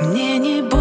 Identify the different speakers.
Speaker 1: Мне не будет